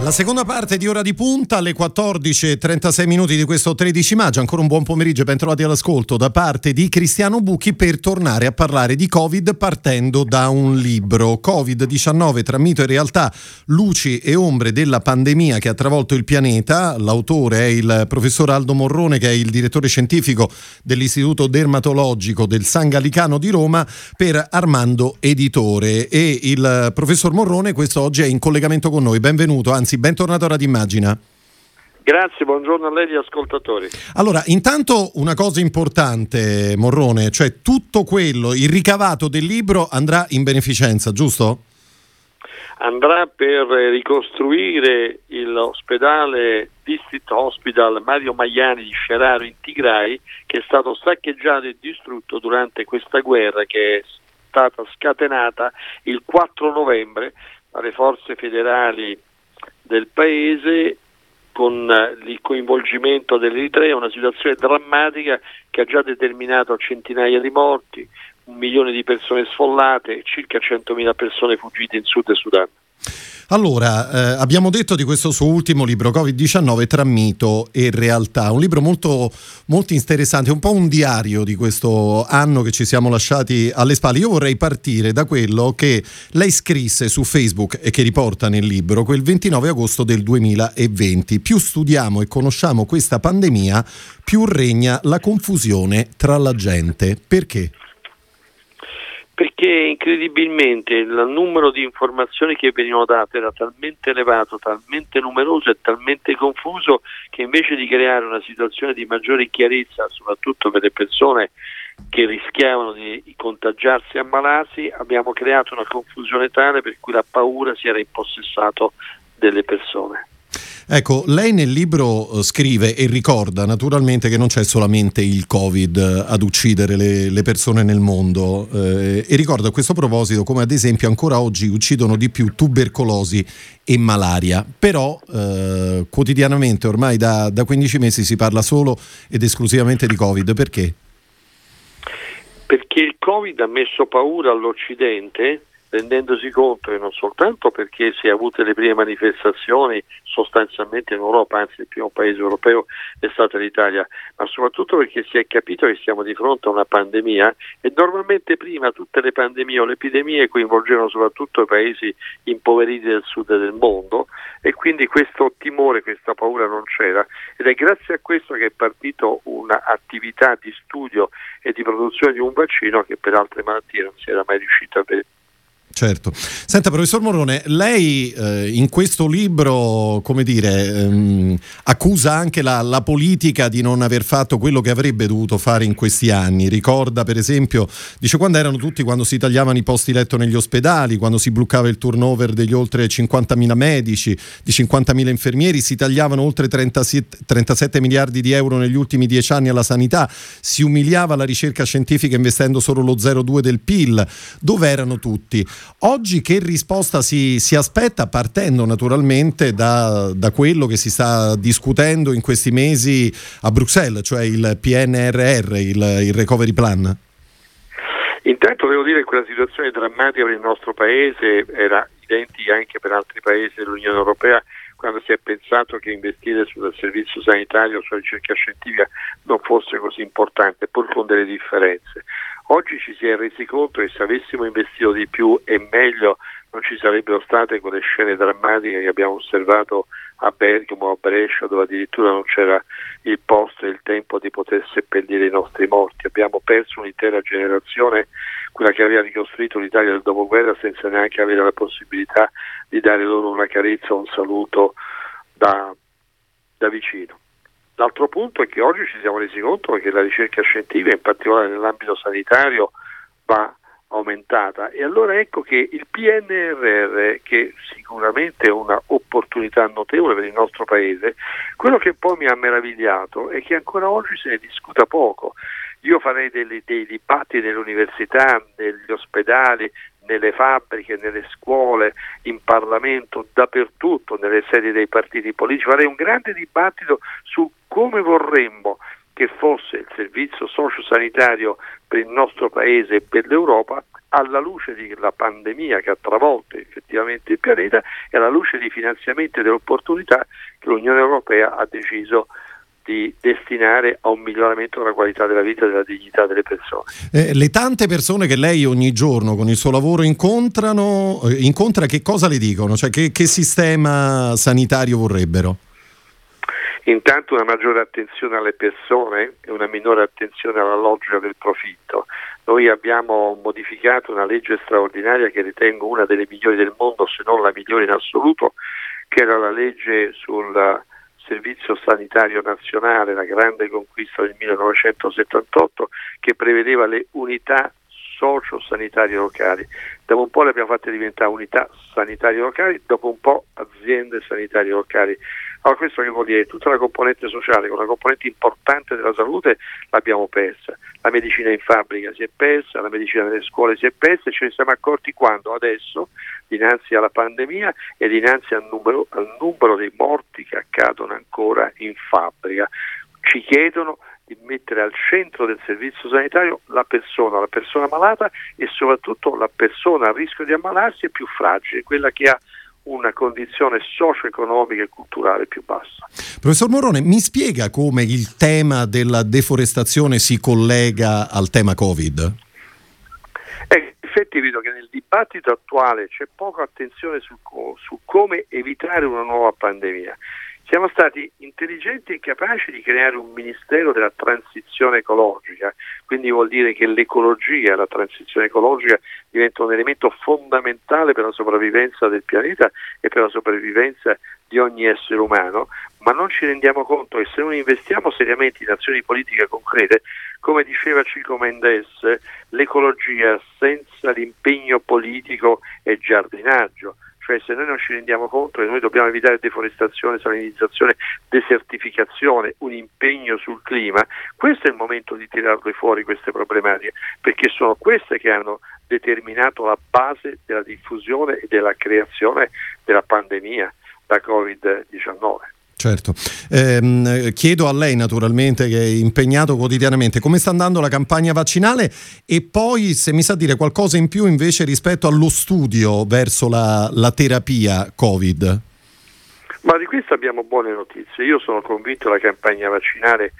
La seconda parte di Ora di Punta alle 14.36 minuti di questo 13 maggio. Ancora un buon pomeriggio e ben trovati all'ascolto da parte di Cristiano Bucchi per tornare a parlare di Covid partendo da un libro. Covid-19 tra mito e realtà, luci e ombre della pandemia che ha travolto il pianeta. L'autore è il professor Aldo Morrone che è il direttore scientifico dell'Istituto Dermatologico del San Gallicano di Roma per Armando Editore. E il professor Morrone questo oggi è in collegamento con noi. Benvenuto, anzi Anzi, bentornato a Radio Immagina. Grazie, buongiorno a lei agli ascoltatori. Allora, intanto una cosa importante, Morrone, cioè tutto quello, il ricavato del libro andrà in beneficenza, giusto? Andrà per ricostruire l'ospedale District Hospital Mario Magliani di Sceraro in Tigray che è stato saccheggiato e distrutto durante questa guerra che è stata scatenata il 4 novembre dalle forze federali del paese con eh, il coinvolgimento dell'Eritrea, una situazione drammatica che ha già determinato centinaia di morti, un milione di persone sfollate e circa 100.000 persone fuggite in Sud Sudan. Allora, eh, abbiamo detto di questo suo ultimo libro, Covid-19 tra mito e realtà, un libro molto, molto interessante, un po' un diario di questo anno che ci siamo lasciati alle spalle. Io vorrei partire da quello che lei scrisse su Facebook e che riporta nel libro, quel 29 agosto del 2020. Più studiamo e conosciamo questa pandemia, più regna la confusione tra la gente. Perché? Perché incredibilmente il numero di informazioni che venivano date era talmente elevato, talmente numeroso e talmente confuso che invece di creare una situazione di maggiore chiarezza, soprattutto per le persone che rischiavano di contagiarsi e ammalarsi, abbiamo creato una confusione tale per cui la paura si era impossessato delle persone. Ecco, lei nel libro eh, scrive e ricorda naturalmente che non c'è solamente il Covid eh, ad uccidere le, le persone nel mondo eh, e ricorda a questo proposito come ad esempio ancora oggi uccidono di più tubercolosi e malaria, però eh, quotidianamente ormai da, da 15 mesi si parla solo ed esclusivamente di Covid, perché? Perché il Covid ha messo paura all'Occidente rendendosi conto che non soltanto perché si è avute le prime manifestazioni sostanzialmente in Europa, anzi il primo paese europeo è stata l'Italia, ma soprattutto perché si è capito che siamo di fronte a una pandemia e normalmente prima tutte le pandemie o le epidemie coinvolgevano soprattutto i paesi impoveriti del sud del mondo e quindi questo timore, questa paura non c'era ed è grazie a questo che è partito un'attività di studio e di produzione di un vaccino che per altre malattie non si era mai riuscito a vedere. Certo. Senta, professor Morone, lei eh, in questo libro, come dire, ehm, accusa anche la, la, politica di non aver fatto quello che avrebbe dovuto fare in questi anni. Ricorda, per esempio, dice quando erano tutti, quando si tagliavano i posti letto negli ospedali, quando si bloccava il turnover degli oltre 50.000 medici, di 50.000 infermieri, si tagliavano oltre 37, 37 miliardi di euro negli ultimi dieci anni alla sanità, si umiliava la ricerca scientifica investendo solo lo 0,2 del PIL. Dove erano tutti? Oggi che risposta si, si aspetta partendo naturalmente da, da, quello che si sta discutendo in questi mesi a Bruxelles, cioè il PNRR, il, il Recovery Plan? Intanto devo dire che quella situazione drammatica per il nostro paese era identica anche per altri paesi dell'Unione Europea quando si è pensato che investire sul servizio sanitario, sulla ricerca scientifica non fosse così importante, pur con delle differenze. Oggi ci si è resi conto che se avessimo investito di più e meglio non ci sarebbero state quelle scene drammatiche che abbiamo osservato a Bergamo, a Brescia, dove addirittura non c'era il posto e il tempo di poter seppellire i nostri morti. Abbiamo perso un'intera generazione, quella che aveva ricostruito l'Italia del dopoguerra senza neanche avere la possibilità di dare loro una carezza, un saluto da, da vicino. L'altro punto è che oggi ci siamo resi conto che la ricerca scientifica, in particolare nell'ambito sanitario, va aumentata e allora ecco che il PNRR, che sicuramente è un'opportunità notevole per il nostro Paese, quello che poi mi ha meravigliato è che ancora oggi se ne discuta poco. Io farei dei, dei dibattiti nelle università, negli ospedali, nelle fabbriche, nelle scuole, in Parlamento, dappertutto, nelle sedi dei partiti politici. Farei un grande dibattito su come vorremmo che fosse il servizio sociosanitario per il nostro paese e per l'Europa alla luce della pandemia che ha travolto effettivamente il pianeta e alla luce dei finanziamenti e delle opportunità che l'Unione Europea ha deciso di destinare a un miglioramento della qualità della vita e della dignità delle persone. Eh, le tante persone che lei ogni giorno con il suo lavoro incontrano, eh, incontra che cosa le dicono? Cioè che, che sistema sanitario vorrebbero? Intanto una maggiore attenzione alle persone e una minore attenzione alla logica del profitto. Noi abbiamo modificato una legge straordinaria che ritengo una delle migliori del mondo, se non la migliore in assoluto, che era la legge sul Servizio Sanitario Nazionale, la grande conquista del 1978, che prevedeva le unità socio-sanitarie locali. Dopo un po' le abbiamo fatte diventare unità sanitarie locali, dopo un po' aziende sanitarie locali. Allora questo che vuol dire? Tutta la componente sociale, una componente importante della salute l'abbiamo persa. La medicina in fabbrica si è persa, la medicina nelle scuole si è persa e ce ne siamo accorti quando? Adesso, dinanzi alla pandemia e dinanzi al numero, al numero dei morti che accadono ancora in fabbrica. Ci chiedono di mettere al centro del servizio sanitario la persona, la persona malata e soprattutto la persona a rischio di ammalarsi e più fragile, quella che ha una condizione socio-economica e culturale più bassa. Professor Morone, mi spiega come il tema della deforestazione si collega al tema Covid? Eh, in effetti vedo che nel dibattito attuale c'è poca attenzione su, su come evitare una nuova pandemia. Siamo stati intelligenti e capaci di creare un Ministero della transizione ecologica, quindi vuol dire che l'ecologia, la transizione ecologica diventa un elemento fondamentale per la sopravvivenza del pianeta e per la sopravvivenza di ogni essere umano, ma non ci rendiamo conto che se non investiamo seriamente in azioni politiche concrete, come diceva Cico Mendes, l'ecologia senza l'impegno politico è giardinaggio cioè se noi non ci rendiamo conto che noi dobbiamo evitare deforestazione, salinizzazione, desertificazione, un impegno sul clima, questo è il momento di tirarle fuori queste problematiche, perché sono queste che hanno determinato la base della diffusione e della creazione della pandemia da Covid-19. Certo, eh, chiedo a lei naturalmente che è impegnato quotidianamente come sta andando la campagna vaccinale e poi se mi sa dire qualcosa in più invece rispetto allo studio verso la, la terapia Covid. Ma di questo abbiamo buone notizie, io sono convinto che la campagna vaccinale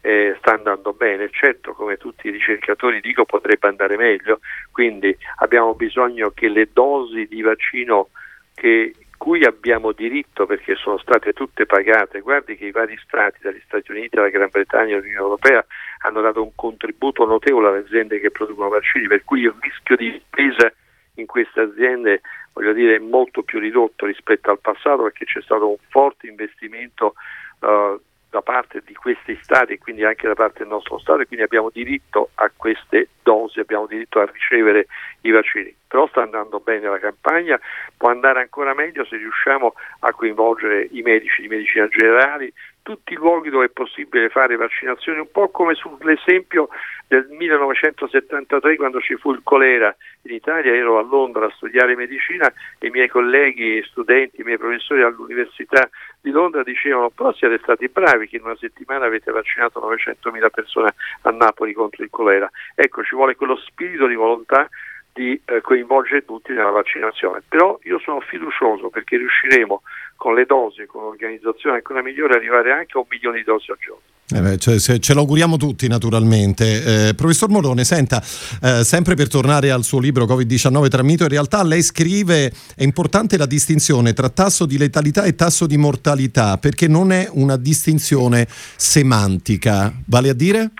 eh, sta andando bene, certo come tutti i ricercatori dico potrebbe andare meglio, quindi abbiamo bisogno che le dosi di vaccino che cui abbiamo diritto perché sono state tutte pagate. Guardi che i vari strati, dagli Stati Uniti alla Gran Bretagna all'Unione Europea, hanno dato un contributo notevole alle aziende che producono vaccini, per cui il rischio di spesa in queste aziende voglio dire, è molto più ridotto rispetto al passato perché c'è stato un forte investimento uh, parte di questi stati e quindi anche da parte del nostro Stato e quindi abbiamo diritto a queste dosi, abbiamo diritto a ricevere i vaccini. Però sta andando bene la campagna, può andare ancora meglio se riusciamo a coinvolgere i medici di medicina generale, tutti i luoghi dove è possibile fare vaccinazioni, un po' come sull'esempio del 1973 quando ci fu il colera in Italia, ero a Londra a studiare medicina e i miei colleghi, studenti, i miei professori all'Università di Londra dicevano però siete stati bravi che in una settimana avete vaccinato 900.000 persone a Napoli contro il colera. Ecco, ci vuole quello spirito di volontà di eh, coinvolgere tutti nella vaccinazione. Però io sono fiducioso perché riusciremo con le dosi, con un'organizzazione ancora migliore, arrivare anche a un milione di dosi al giorno. Eh beh, cioè, se, ce l'auguriamo tutti naturalmente. Eh, professor Morone, senta, eh, sempre per tornare al suo libro Covid-19 tra mito e realtà, lei scrive è importante la distinzione tra tasso di letalità e tasso di mortalità perché non è una distinzione semantica, vale a dire?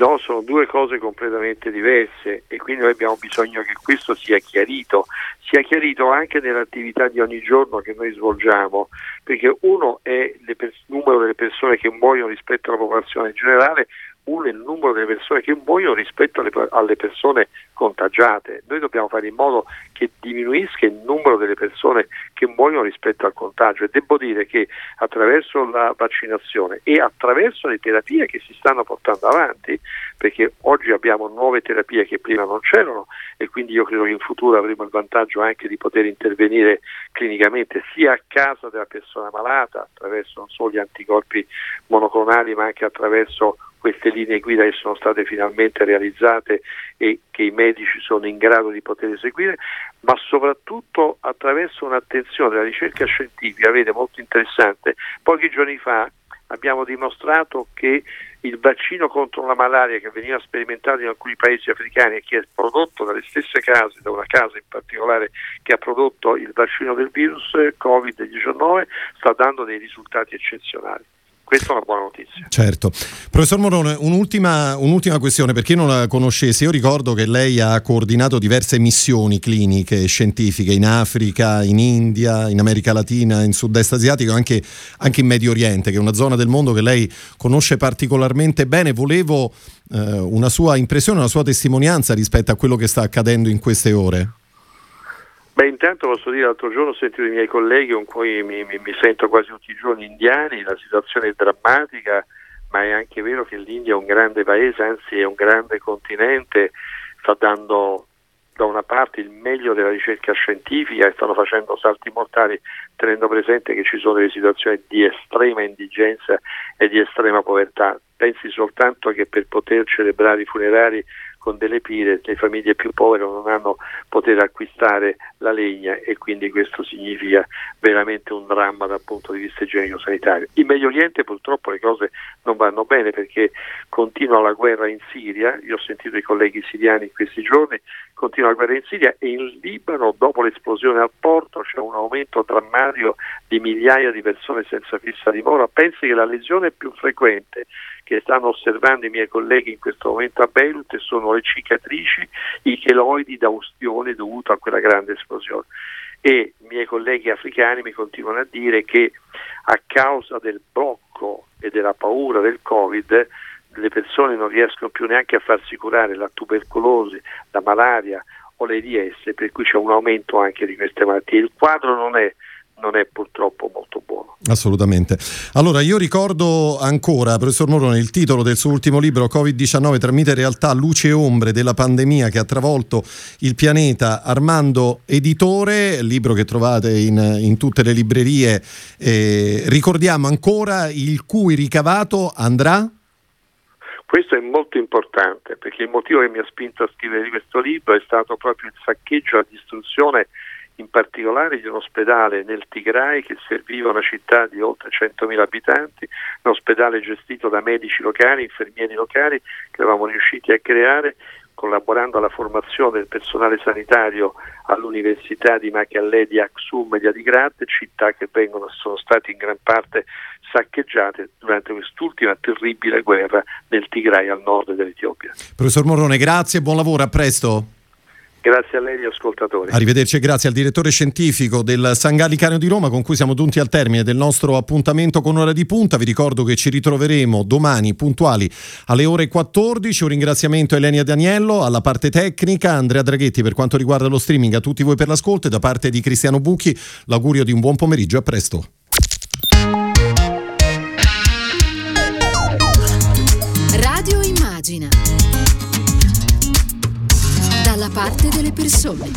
No, sono due cose completamente diverse e quindi noi abbiamo bisogno che questo sia chiarito, sia chiarito anche nell'attività di ogni giorno che noi svolgiamo, perché uno è il numero delle persone che muoiono rispetto alla popolazione generale, uno il numero delle persone che muoiono rispetto alle, alle, persone contagiate. Noi dobbiamo fare in modo che diminuisca il numero delle persone che muoiono rispetto al contagio e devo dire che attraverso la vaccinazione e attraverso le terapie che si stanno portando avanti, perché oggi abbiamo nuove terapie che prima non c'erano e quindi io credo che in futuro avremo il vantaggio anche di poter intervenire clinicamente sia a casa della persona malata attraverso non solo gli anticorpi monoclonali ma anche attraverso queste linee guida che sono state finalmente realizzate e che i medici sono in grado di poter eseguire, ma soprattutto attraverso un'attenzione alla ricerca scientifica, vede molto interessante. Pochi giorni fa abbiamo dimostrato che il vaccino contro la malaria che veniva sperimentato in alcuni paesi africani e che è prodotto dalle stesse case, da una casa in particolare che ha prodotto il vaccino del virus Covid-19, sta dando dei risultati eccezionali. Questa è una buona notizia. Certo. Professor Morone, un'ultima, un'ultima, questione, per chi non la conoscesse, io ricordo che lei ha coordinato diverse missioni cliniche scientifiche in Africa, in India, in America Latina, in sud-est asiatico, anche, anche in Medio Oriente, che è una zona del mondo che lei conosce particolarmente bene. Volevo eh, una sua impressione, una sua testimonianza rispetto a quello che sta accadendo in queste ore. Beh, intanto posso dire, l'altro giorno ho sentito i miei colleghi con cui mi, mi, mi, sento quasi tutti i giorni indiani, la situazione è drammatica, ma è anche vero che l'India è un grande paese, anzi è un grande continente, sta dando da una parte il meglio della ricerca scientifica e stanno facendo salti mortali tenendo presente che ci sono delle situazioni di estrema indigenza e di estrema povertà. Pensi soltanto che per poter celebrare i funerali con delle pire le famiglie più povere non hanno potuto acquistare la legna e quindi questo significa veramente un dramma dal punto di vista igienico-sanitario. In Medio Oriente purtroppo le cose non vanno bene perché continua la guerra in Siria, io ho sentito i colleghi siriani in questi giorni, continua la guerra in Siria e in Libano dopo l'esplosione al porto c'è un aumento drammatico di migliaia di persone senza fissa dimora. Pensi che la lesione più frequente che stanno osservando i miei colleghi in questo momento a Beirut sono le cicatrici, i cheloidi da ustione dovuto a quella grande esplosione. E i miei colleghi africani mi continuano a dire che a causa del blocco e della paura del Covid le persone non riescono più neanche a farsi curare la tubercolosi, la malaria o l'AIDS, per cui c'è un aumento anche di queste malattie. Il quadro non è non è purtroppo molto buono. Assolutamente. Allora io ricordo ancora, professor Morone, il titolo del suo ultimo libro, Covid-19, tramite realtà, luce e ombre della pandemia che ha travolto il pianeta, Armando Editore, libro che trovate in, in tutte le librerie. Eh, ricordiamo ancora il cui ricavato andrà? Questo è molto importante perché il motivo che mi ha spinto a scrivere questo libro è stato proprio il saccheggio, la distruzione in particolare di un ospedale nel Tigray che serviva una città di oltre 100.000 abitanti, un ospedale gestito da medici locali, infermieri locali che eravamo riusciti a creare collaborando alla formazione del personale sanitario all'Università di Macalle di Aksum e di Adigrad, città che vengono, sono state in gran parte saccheggiate durante quest'ultima terribile guerra nel Tigray al nord dell'Etiopia. Professor Morrone, grazie e buon lavoro, a presto. Grazie a lei e ascoltatori. Arrivederci e grazie al direttore scientifico del San Gallicano di Roma con cui siamo giunti al termine del nostro appuntamento con ora di punta. Vi ricordo che ci ritroveremo domani puntuali alle ore 14. Un ringraziamento a Elenia Daniello, alla parte tecnica, Andrea Draghetti per quanto riguarda lo streaming, a tutti voi per l'ascolto e da parte di Cristiano Bucchi l'augurio di un buon pomeriggio. A presto. Delle persone.